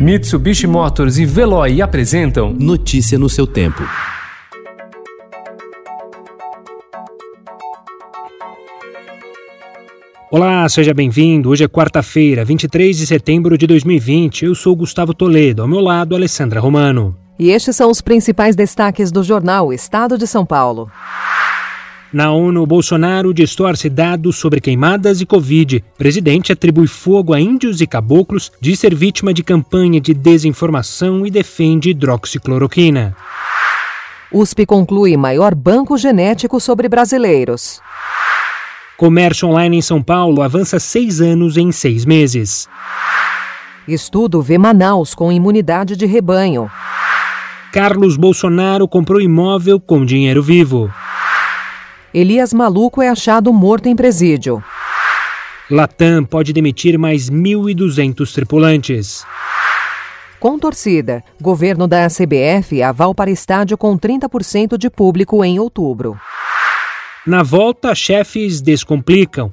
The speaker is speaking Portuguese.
Mitsubishi Motors e Veloy apresentam Notícia no seu tempo. Olá, seja bem-vindo. Hoje é quarta-feira, 23 de setembro de 2020. Eu sou Gustavo Toledo, ao meu lado, Alessandra Romano. E estes são os principais destaques do jornal Estado de São Paulo. Na ONU, Bolsonaro distorce dados sobre queimadas e Covid. Presidente atribui fogo a índios e caboclos, diz ser vítima de campanha de desinformação e defende hidroxicloroquina. USP conclui maior banco genético sobre brasileiros. Comércio online em São Paulo avança seis anos em seis meses. Estudo vê Manaus com imunidade de rebanho. Carlos Bolsonaro comprou imóvel com dinheiro vivo. Elias Maluco é achado morto em presídio. Latam pode demitir mais 1.200 tripulantes. Com torcida, governo da CBF aval para estádio com 30% de público em outubro. Na volta, chefes descomplicam.